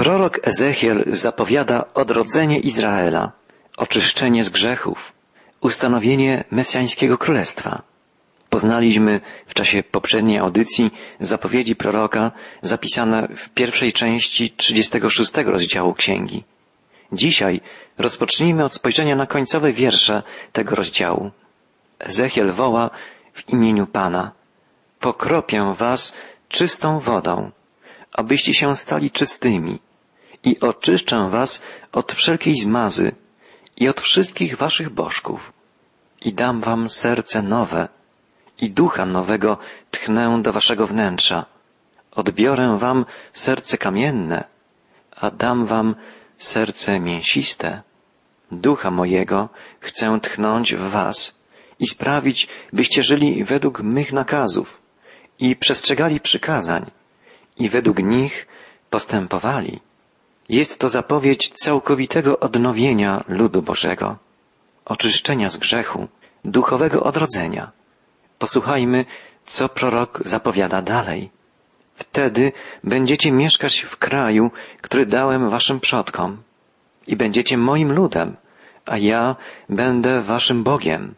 Prorok Ezechiel zapowiada odrodzenie Izraela, oczyszczenie z grzechów, ustanowienie mesjańskiego królestwa. Poznaliśmy w czasie poprzedniej audycji zapowiedzi proroka zapisane w pierwszej części 36 rozdziału księgi. Dzisiaj rozpocznijmy od spojrzenia na końcowe wiersze tego rozdziału. Ezechiel woła w imieniu Pana. Pokropię was czystą wodą, abyście się stali czystymi i oczyszczę was od wszelkiej zmazy i od wszystkich waszych bożków i dam wam serce nowe i ducha nowego tchnę do waszego wnętrza. Odbiorę wam serce kamienne, a dam wam serce mięsiste. Ducha mojego chcę tchnąć w was i sprawić, byście żyli według mych nakazów i przestrzegali przykazań i według nich postępowali. Jest to zapowiedź całkowitego odnowienia ludu Bożego, oczyszczenia z grzechu, duchowego odrodzenia. Posłuchajmy, co prorok zapowiada dalej. Wtedy będziecie mieszkać w kraju, który dałem waszym przodkom i będziecie moim ludem, a ja będę waszym Bogiem.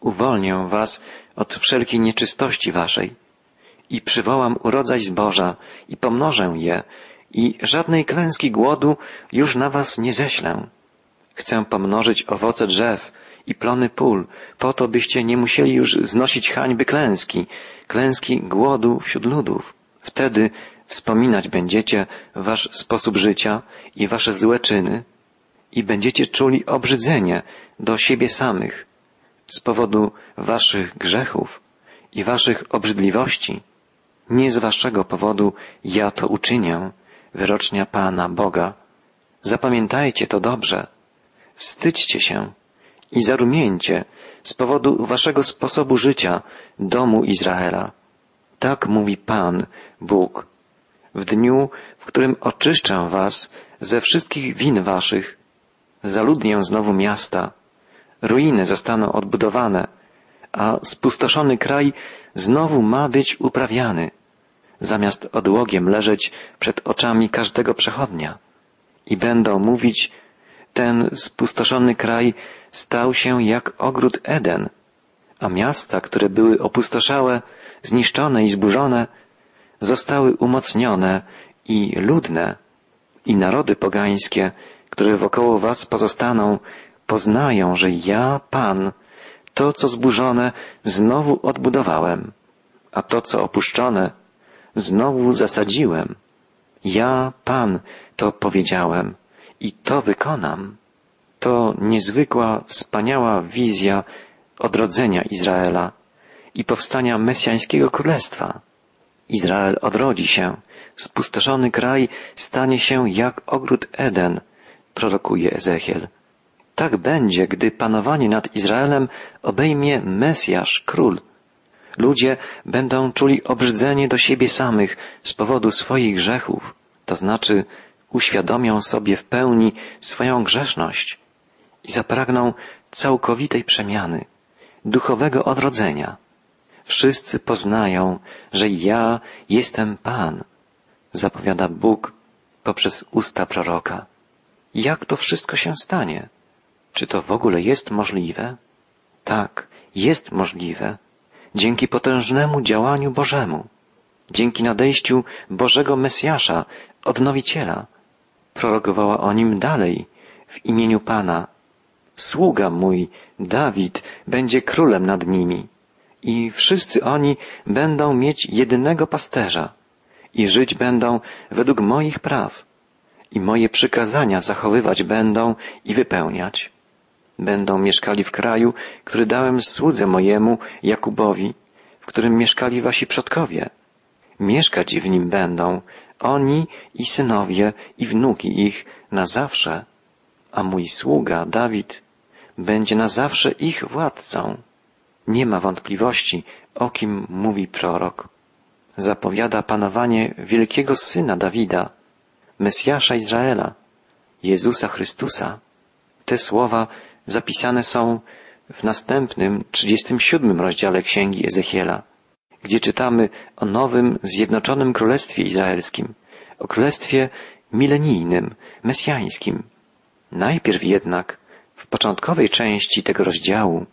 Uwolnię was od wszelkiej nieczystości waszej i przywołam urodzaj zboża i pomnożę je i żadnej klęski głodu już na was nie ześlę. Chcę pomnożyć owoce drzew i plony pól, po to byście nie musieli już znosić hańby klęski, klęski głodu wśród ludów. Wtedy wspominać będziecie wasz sposób życia i wasze złe czyny i będziecie czuli obrzydzenie do siebie samych z powodu waszych grzechów i waszych obrzydliwości. Nie z waszego powodu ja to uczynię, wyrocznia Pana Boga. Zapamiętajcie to dobrze. Wstydźcie się i zarumieńcie z powodu waszego sposobu życia domu Izraela. Tak mówi Pan, Bóg. W dniu, w którym oczyszczę was ze wszystkich win waszych, zaludnię znowu miasta, ruiny zostaną odbudowane, a spustoszony kraj znowu ma być uprawiany zamiast odłogiem leżeć przed oczami każdego przechodnia. I będą mówić, ten spustoszony kraj stał się jak ogród Eden, a miasta, które były opustoszałe, zniszczone i zburzone, zostały umocnione i ludne, i narody pogańskie, które wokoło was pozostaną, poznają, że ja, Pan, to, co zburzone, znowu odbudowałem, a to, co opuszczone, znowu zasadziłem. Ja, Pan, to powiedziałem i to wykonam. To niezwykła, wspaniała wizja odrodzenia Izraela i powstania mesjańskiego królestwa. Izrael odrodzi się, spustoszony kraj stanie się jak ogród Eden, prorokuje Ezechiel. Tak będzie, gdy panowanie nad Izraelem obejmie Mesjasz, król, Ludzie będą czuli obrzydzenie do siebie samych z powodu swoich grzechów, to znaczy uświadomią sobie w pełni swoją grzeszność i zapragną całkowitej przemiany, duchowego odrodzenia. Wszyscy poznają, że ja jestem Pan, zapowiada Bóg poprzez usta proroka. Jak to wszystko się stanie? Czy to w ogóle jest możliwe? Tak, jest możliwe dzięki potężnemu działaniu Bożemu, dzięki nadejściu Bożego Mesjasza, Odnowiciela. Prorokowała o nim dalej w imieniu Pana. Sługa mój, Dawid, będzie królem nad nimi i wszyscy oni będą mieć jedynego pasterza i żyć będą według moich praw i moje przykazania zachowywać będą i wypełniać. Będą mieszkali w kraju, który dałem słudze mojemu, Jakubowi, w którym mieszkali wasi przodkowie. Mieszkać w nim będą oni i synowie i wnuki ich na zawsze, a mój sługa Dawid będzie na zawsze ich władcą. Nie ma wątpliwości, o kim mówi prorok. Zapowiada panowanie wielkiego syna Dawida, Mesjasza Izraela, Jezusa Chrystusa. Te słowa zapisane są w następnym, 37 rozdziale Księgi Ezechiela, gdzie czytamy o nowym, zjednoczonym Królestwie Izraelskim, o Królestwie, milenijnym, mesjańskim. Najpierw jednak, w początkowej części tego rozdziału,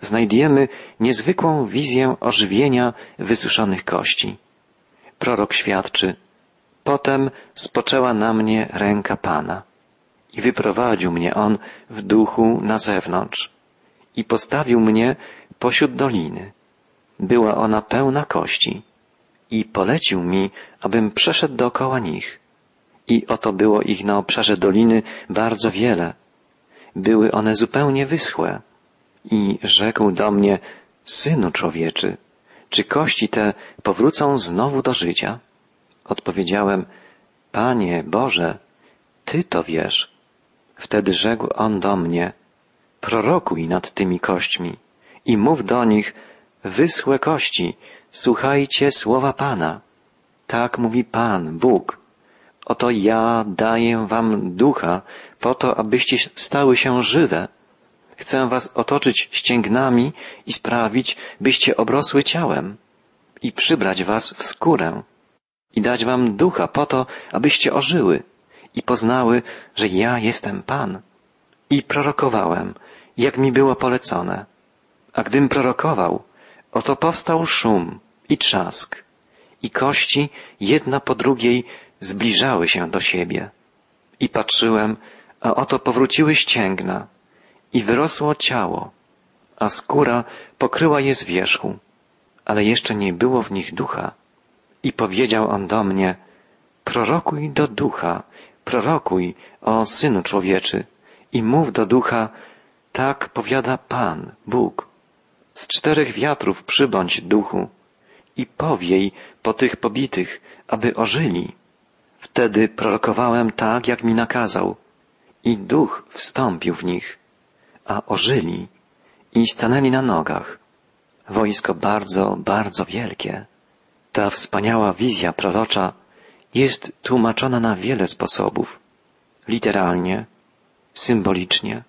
znajdujemy niezwykłą wizję ożywienia wysuszonych kości. Prorok świadczy, potem spoczęła na mnie ręka Pana i wyprowadził mnie On w duchu na zewnątrz i postawił mnie pośród doliny. Była ona pełna kości i polecił mi, abym przeszedł dookoła nich. I oto było ich na obszarze doliny bardzo wiele. Były one zupełnie wyschłe. I rzekł do mnie, Synu człowieczy, czy kości te powrócą znowu do życia? Odpowiedziałem, Panie Boże, Ty to wiesz. Wtedy rzekł on do mnie, prorokuj nad tymi kośćmi i mów do nich, wyschłe kości, słuchajcie słowa Pana. Tak mówi Pan, Bóg. Oto ja daję wam ducha po to, abyście stały się żywe. Chcę was otoczyć ścięgnami i sprawić, byście obrosły ciałem i przybrać was w skórę i dać wam ducha po to, abyście ożyły i poznały, że ja jestem Pan. I prorokowałem, jak mi było polecone. A gdym prorokował, oto powstał szum i trzask, i kości jedna po drugiej zbliżały się do siebie. I patrzyłem, a oto powróciły ścięgna, i wyrosło ciało, a skóra pokryła je z wierzchu, ale jeszcze nie było w nich ducha. I powiedział on do mnie, prorokuj do ducha, prorokuj o Synu Człowieczy i mów do ducha, tak powiada Pan, Bóg. Z czterech wiatrów przybądź duchu i powiej po tych pobitych, aby ożyli. Wtedy prorokowałem tak, jak mi nakazał i duch wstąpił w nich, a ożyli i stanęli na nogach. Wojsko bardzo, bardzo wielkie. Ta wspaniała wizja prorocza jest tłumaczona na wiele sposobów. Literalnie, symbolicznie,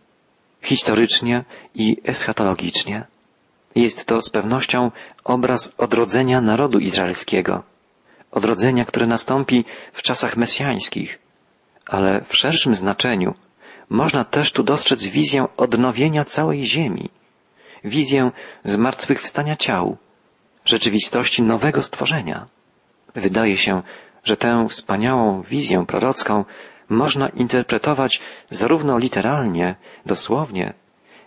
historycznie i eschatologicznie. Jest to z pewnością obraz odrodzenia narodu izraelskiego, odrodzenia, które nastąpi w czasach mesjańskich, ale w szerszym znaczeniu można też tu dostrzec wizję odnowienia całej ziemi, wizję zmartwychwstania ciał, rzeczywistości nowego stworzenia. Wydaje się, że tę wspaniałą wizję prorocką można interpretować zarówno literalnie, dosłownie,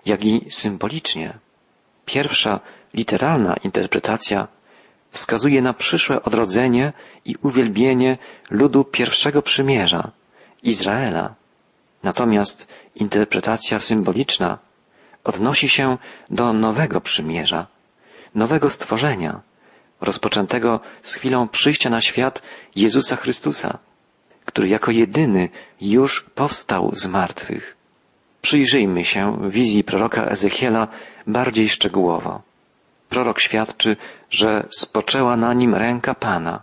jak i symbolicznie. Pierwsza, literalna interpretacja wskazuje na przyszłe odrodzenie i uwielbienie ludu pierwszego przymierza, Izraela. Natomiast interpretacja symboliczna odnosi się do nowego przymierza, nowego stworzenia, rozpoczętego z chwilą przyjścia na świat Jezusa Chrystusa, który jako jedyny już powstał z martwych. Przyjrzyjmy się wizji proroka Ezechiela bardziej szczegółowo. Prorok świadczy, że spoczęła na nim ręka Pana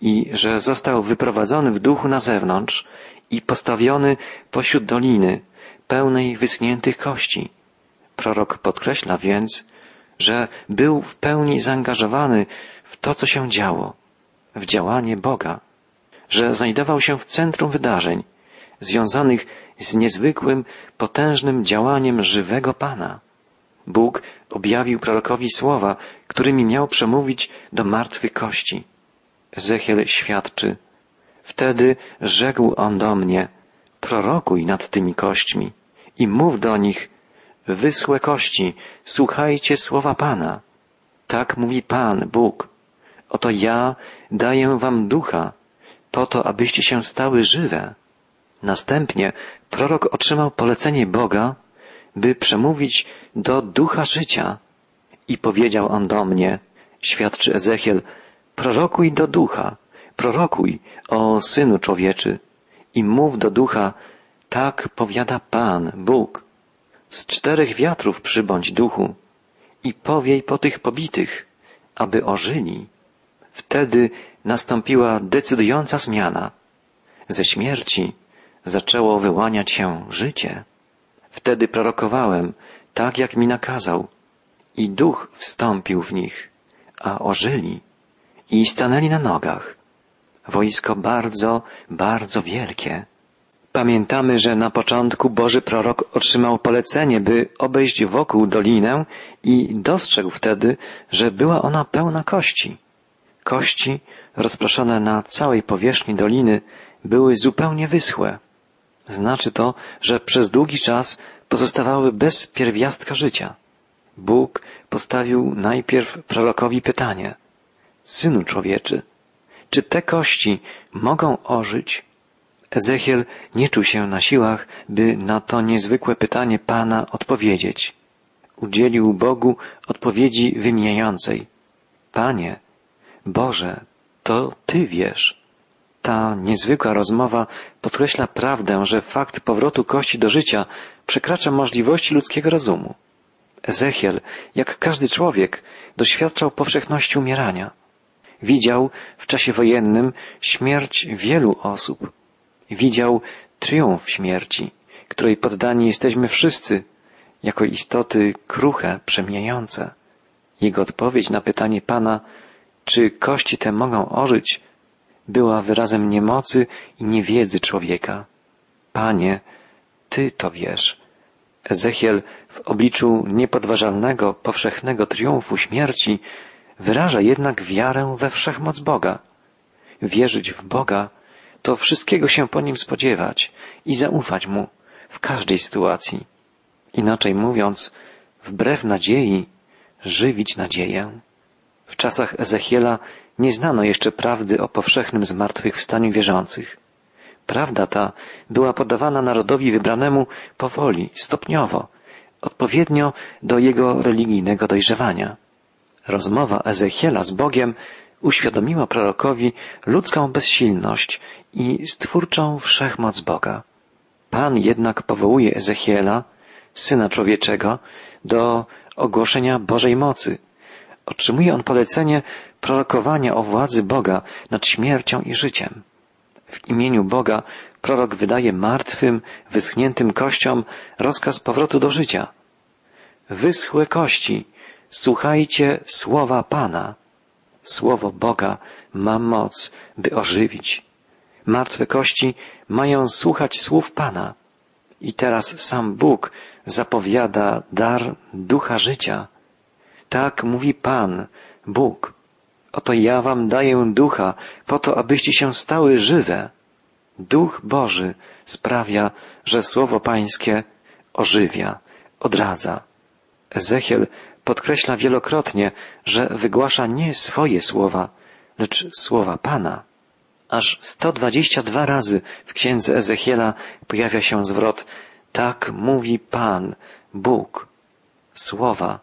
i że został wyprowadzony w duchu na zewnątrz i postawiony pośród doliny pełnej wyschniętych kości. Prorok podkreśla więc, że był w pełni zaangażowany w to, co się działo, w działanie Boga, że znajdował się w centrum wydarzeń związanych z niezwykłym, potężnym działaniem żywego Pana. Bóg objawił prorokowi słowa, którymi miał przemówić do martwych kości. Ezechiel świadczy, wtedy rzekł on do mnie, prorokuj nad tymi kośćmi i mów do nich, wyschłe kości, słuchajcie słowa Pana. Tak mówi Pan, Bóg. Oto ja daję wam ducha, po to, abyście się stały żywe. Następnie prorok otrzymał polecenie Boga, by przemówić do ducha życia. I powiedział on do mnie, świadczy Ezechiel, prorokuj do ducha, prorokuj o synu człowieczy i mów do ducha, tak powiada Pan, Bóg. Z czterech wiatrów przybądź duchu i powiej po tych pobitych, aby ożyli. Wtedy nastąpiła decydująca zmiana. Ze śmierci zaczęło wyłaniać się życie. Wtedy prorokowałem, tak jak mi nakazał, i duch wstąpił w nich, a ożyli i stanęli na nogach, wojsko bardzo, bardzo wielkie. Pamiętamy, że na początku Boży prorok otrzymał polecenie, by obejść wokół dolinę i dostrzegł wtedy, że była ona pełna kości. Kości rozproszone na całej powierzchni doliny były zupełnie wyschłe. Znaczy to, że przez długi czas pozostawały bez pierwiastka życia. Bóg postawił najpierw prorokowi pytanie. Synu człowieczy, czy te kości mogą ożyć? Ezechiel nie czuł się na siłach, by na to niezwykłe pytanie Pana odpowiedzieć. Udzielił Bogu odpowiedzi wymijającej. Panie, Boże, to Ty wiesz. Ta niezwykła rozmowa podkreśla prawdę, że fakt powrotu kości do życia przekracza możliwości ludzkiego rozumu. Ezechiel, jak każdy człowiek, doświadczał powszechności umierania. Widział w czasie wojennym śmierć wielu osób. Widział triumf śmierci, której poddani jesteśmy wszyscy, jako istoty kruche, przemijające. Jego odpowiedź na pytanie Pana, czy kości te mogą ożyć, była wyrazem niemocy i niewiedzy człowieka. Panie, Ty to wiesz. Ezechiel w obliczu niepodważalnego, powszechnego triumfu śmierci wyraża jednak wiarę we wszechmoc Boga. Wierzyć w Boga to wszystkiego się po nim spodziewać i zaufać mu w każdej sytuacji. Inaczej mówiąc, wbrew nadziei, żywić nadzieję. W czasach Ezechiela nie znano jeszcze prawdy o powszechnym zmartwychwstaniu wierzących. Prawda ta była podawana narodowi wybranemu powoli, stopniowo, odpowiednio do jego religijnego dojrzewania. Rozmowa Ezechiela z Bogiem uświadomiła prorokowi ludzką bezsilność i stwórczą wszechmoc Boga. Pan jednak powołuje Ezechiela, syna człowieczego, do ogłoszenia Bożej mocy. Otrzymuje on polecenie prorokowania o władzy Boga nad śmiercią i życiem. W imieniu Boga prorok wydaje martwym, wyschniętym kościom rozkaz powrotu do życia. Wyschłe kości, słuchajcie słowa Pana. Słowo Boga ma moc, by ożywić. Martwe kości mają słuchać słów Pana. I teraz sam Bóg zapowiada dar ducha życia. Tak mówi Pan, Bóg. Oto ja wam daję ducha, po to, abyście się stały żywe. Duch Boży sprawia, że słowo Pańskie ożywia, odradza. Ezechiel podkreśla wielokrotnie, że wygłasza nie swoje słowa, lecz słowa Pana. Aż 122 razy w księdze Ezechiela pojawia się zwrot tak mówi Pan, Bóg. Słowa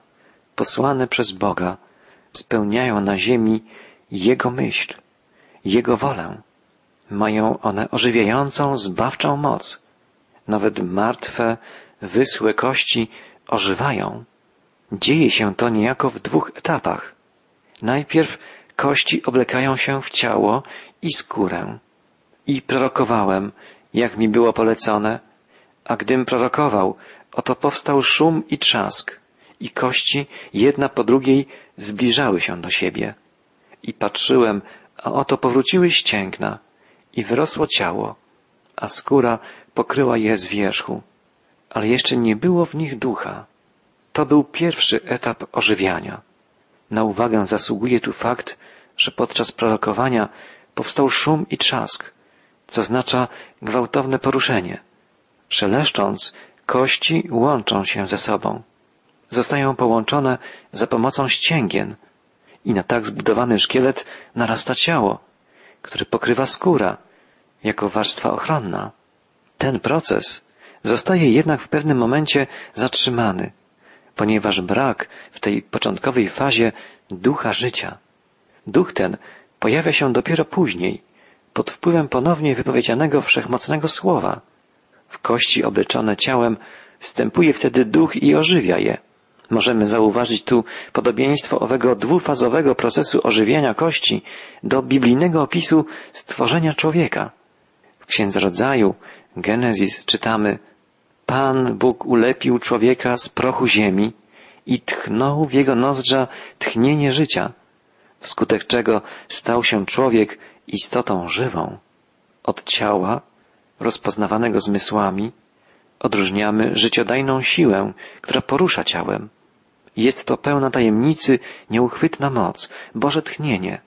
posłane przez Boga spełniają na ziemi Jego myśl, Jego wolę. Mają one ożywiającą, zbawczą moc. Nawet martwe, wysłe kości ożywają. Dzieje się to niejako w dwóch etapach. Najpierw kości oblekają się w ciało i skórę. I prorokowałem, jak mi było polecone, a gdym prorokował, oto powstał szum i trzask, i kości jedna po drugiej zbliżały się do siebie. I patrzyłem, a oto powróciły ścięgna i wyrosło ciało, a skóra pokryła je z wierzchu, ale jeszcze nie było w nich ducha. To był pierwszy etap ożywiania. Na uwagę zasługuje tu fakt, że podczas prorokowania powstał szum i trzask, co oznacza gwałtowne poruszenie. Szeleszcząc, kości łączą się ze sobą. Zostają połączone za pomocą ścięgien i na tak zbudowany szkielet narasta ciało, które pokrywa skóra jako warstwa ochronna. Ten proces zostaje jednak w pewnym momencie zatrzymany, ponieważ brak w tej początkowej fazie ducha życia. Duch ten pojawia się dopiero później, pod wpływem ponownie wypowiedzianego wszechmocnego słowa. W kości obleczone ciałem wstępuje wtedy duch i ożywia je. Możemy zauważyć tu podobieństwo owego dwufazowego procesu ożywiania kości do biblijnego opisu stworzenia człowieka. W Księdze Rodzaju, Genezis, czytamy Pan Bóg ulepił człowieka z prochu ziemi i tchnął w jego nozdrza tchnienie życia, wskutek czego stał się człowiek istotą żywą. Od ciała, rozpoznawanego zmysłami, odróżniamy życiodajną siłę, która porusza ciałem. Jest to pełna tajemnicy, nieuchwytna moc, Boże tchnienie,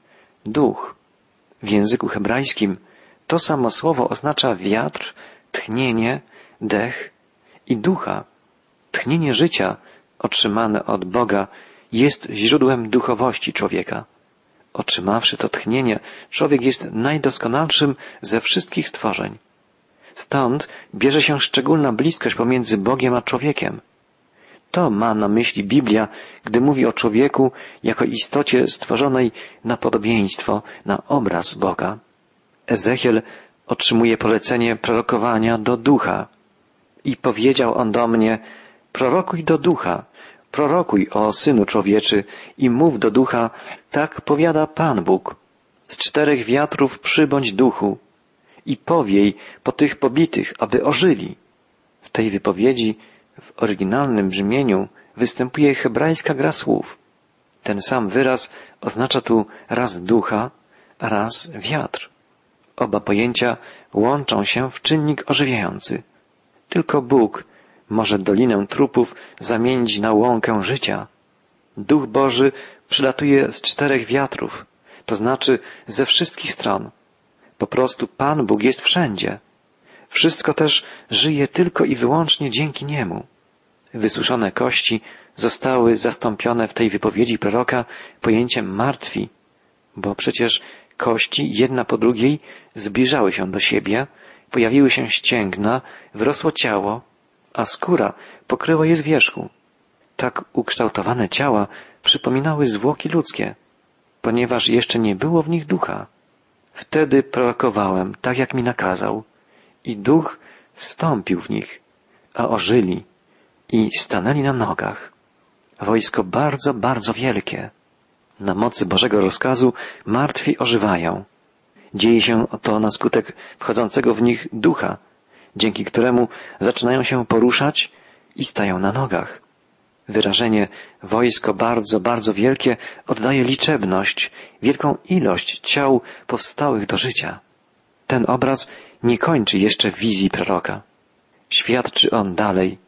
duch. W języku hebrajskim to samo słowo oznacza wiatr, tchnienie, dech i ducha. Tchnienie życia, otrzymane od Boga, jest źródłem duchowości człowieka. Otrzymawszy to tchnienie, człowiek jest najdoskonalszym ze wszystkich stworzeń. Stąd bierze się szczególna bliskość pomiędzy Bogiem a człowiekiem. To ma na myśli Biblia, gdy mówi o człowieku jako istocie stworzonej na podobieństwo, na obraz Boga. Ezechiel otrzymuje polecenie prorokowania do ducha. I powiedział on do mnie, prorokuj do ducha, prorokuj o synu człowieczy i mów do ducha, tak powiada Pan Bóg. Z czterech wiatrów przybądź duchu i powiej po tych pobitych, aby ożyli. W tej wypowiedzi w oryginalnym brzmieniu występuje hebrajska gra słów. Ten sam wyraz oznacza tu raz ducha, raz wiatr. Oba pojęcia łączą się w czynnik ożywiający. Tylko Bóg może dolinę trupów zamienić na łąkę życia. Duch Boży przylatuje z czterech wiatrów, to znaczy ze wszystkich stron. Po prostu Pan Bóg jest wszędzie. Wszystko też żyje tylko i wyłącznie dzięki Niemu. Wysuszone kości zostały zastąpione w tej wypowiedzi proroka pojęciem martwi, bo przecież kości jedna po drugiej zbliżały się do siebie, pojawiły się ścięgna, wyrosło ciało, a skóra pokryła je z wierzchu. Tak ukształtowane ciała przypominały zwłoki ludzkie, ponieważ jeszcze nie było w nich ducha. Wtedy prorokowałem, tak jak mi nakazał, i duch wstąpił w nich, a ożyli i stanęli na nogach. Wojsko bardzo, bardzo wielkie. Na mocy Bożego rozkazu martwi ożywają. Dzieje się to na skutek wchodzącego w nich ducha, dzięki któremu zaczynają się poruszać i stają na nogach. Wyrażenie wojsko bardzo, bardzo wielkie oddaje liczebność, wielką ilość ciał powstałych do życia. Ten obraz nie kończy jeszcze wizji proroka. Świadczy on dalej.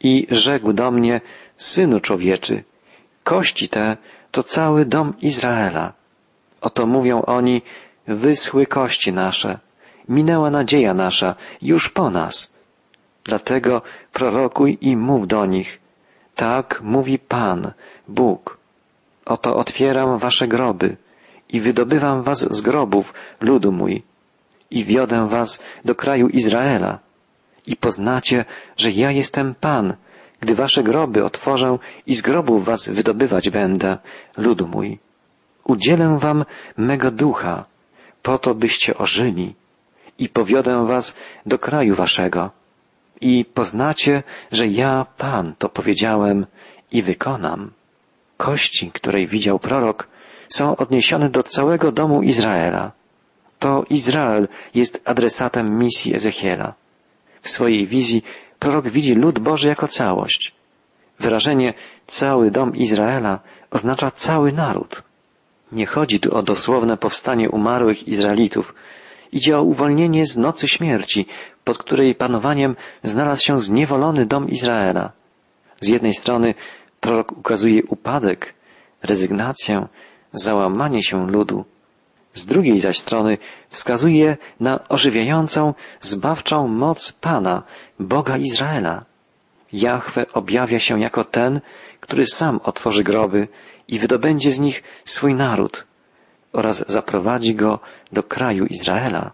I rzekł do mnie, synu człowieczy, kości te to cały dom Izraela. Oto mówią oni, wyschły kości nasze, minęła nadzieja nasza, już po nas. Dlatego prorokuj i mów do nich, tak mówi Pan, Bóg. Oto otwieram wasze groby i wydobywam was z grobów, ludu mój, i wiodę was do kraju Izraela. I poznacie, że ja jestem Pan, gdy wasze groby otworzę i z grobów was wydobywać będę, ludu mój. Udzielę wam mego ducha, po to byście ożyli i powiodę was do kraju waszego i poznacie, że ja, Pan, to powiedziałem i wykonam. Kości, której widział prorok, są odniesione do całego domu Izraela. To Izrael jest adresatem misji Ezechiela. W swojej wizji prorok widzi lud Boży jako całość. Wyrażenie cały dom Izraela oznacza cały naród. Nie chodzi tu o dosłowne powstanie umarłych Izraelitów, Idzie o uwolnienie z nocy śmierci, pod której panowaniem znalazł się zniewolony dom Izraela. Z jednej strony prorok ukazuje upadek, rezygnację, załamanie się ludu. Z drugiej zaś strony wskazuje na ożywiającą, zbawczą moc Pana, Boga Izraela. Jahwe objawia się jako ten, który sam otworzy groby i wydobędzie z nich swój naród oraz zaprowadzi go do kraju Izraela.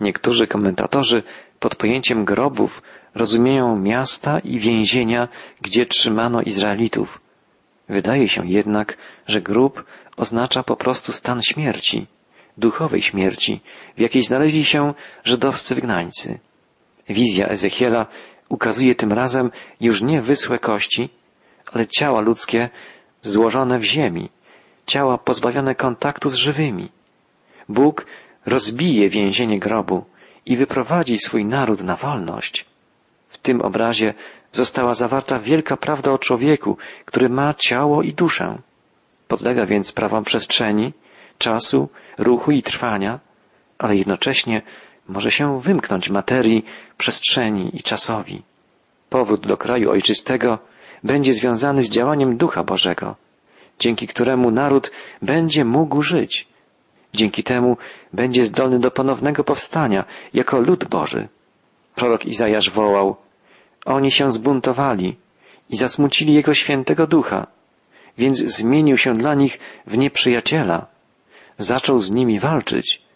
Niektórzy komentatorzy pod pojęciem grobów rozumieją miasta i więzienia, gdzie trzymano Izraelitów. Wydaje się jednak, że grób oznacza po prostu stan śmierci, duchowej śmierci, w jakiej znaleźli się żydowscy wygnańcy. Wizja Ezechiela ukazuje tym razem już nie wysłe kości, ale ciała ludzkie złożone w ziemi, ciała pozbawione kontaktu z żywymi. Bóg rozbije więzienie grobu i wyprowadzi swój naród na wolność. W tym obrazie została zawarta wielka prawda o człowieku, który ma ciało i duszę. Podlega więc prawom przestrzeni, czasu, ruchu i trwania, ale jednocześnie może się wymknąć materii, przestrzeni i czasowi. Powrót do kraju ojczystego będzie związany z działaniem Ducha Bożego, dzięki któremu naród będzie mógł żyć. Dzięki temu będzie zdolny do ponownego powstania jako lud Boży. Prorok Izajasz wołał, oni się zbuntowali i zasmucili Jego świętego ducha, więc zmienił się dla nich w nieprzyjaciela. Zaczął z nimi walczyć.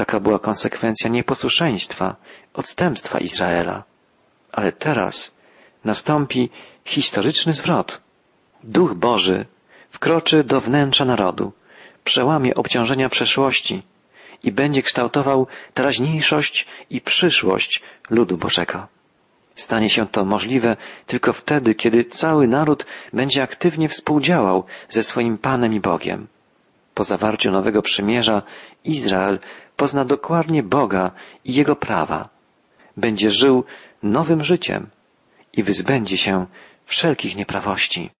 Taka była konsekwencja nieposłuszeństwa, odstępstwa Izraela. Ale teraz nastąpi historyczny zwrot. Duch Boży wkroczy do wnętrza narodu, przełamie obciążenia przeszłości i będzie kształtował teraźniejszość i przyszłość ludu Bożego. Stanie się to możliwe tylko wtedy, kiedy cały naród będzie aktywnie współdziałał ze swoim Panem i Bogiem. Po zawarciu nowego przymierza Izrael pozna dokładnie Boga i Jego prawa. Będzie żył nowym życiem i wyzbędzie się wszelkich nieprawości.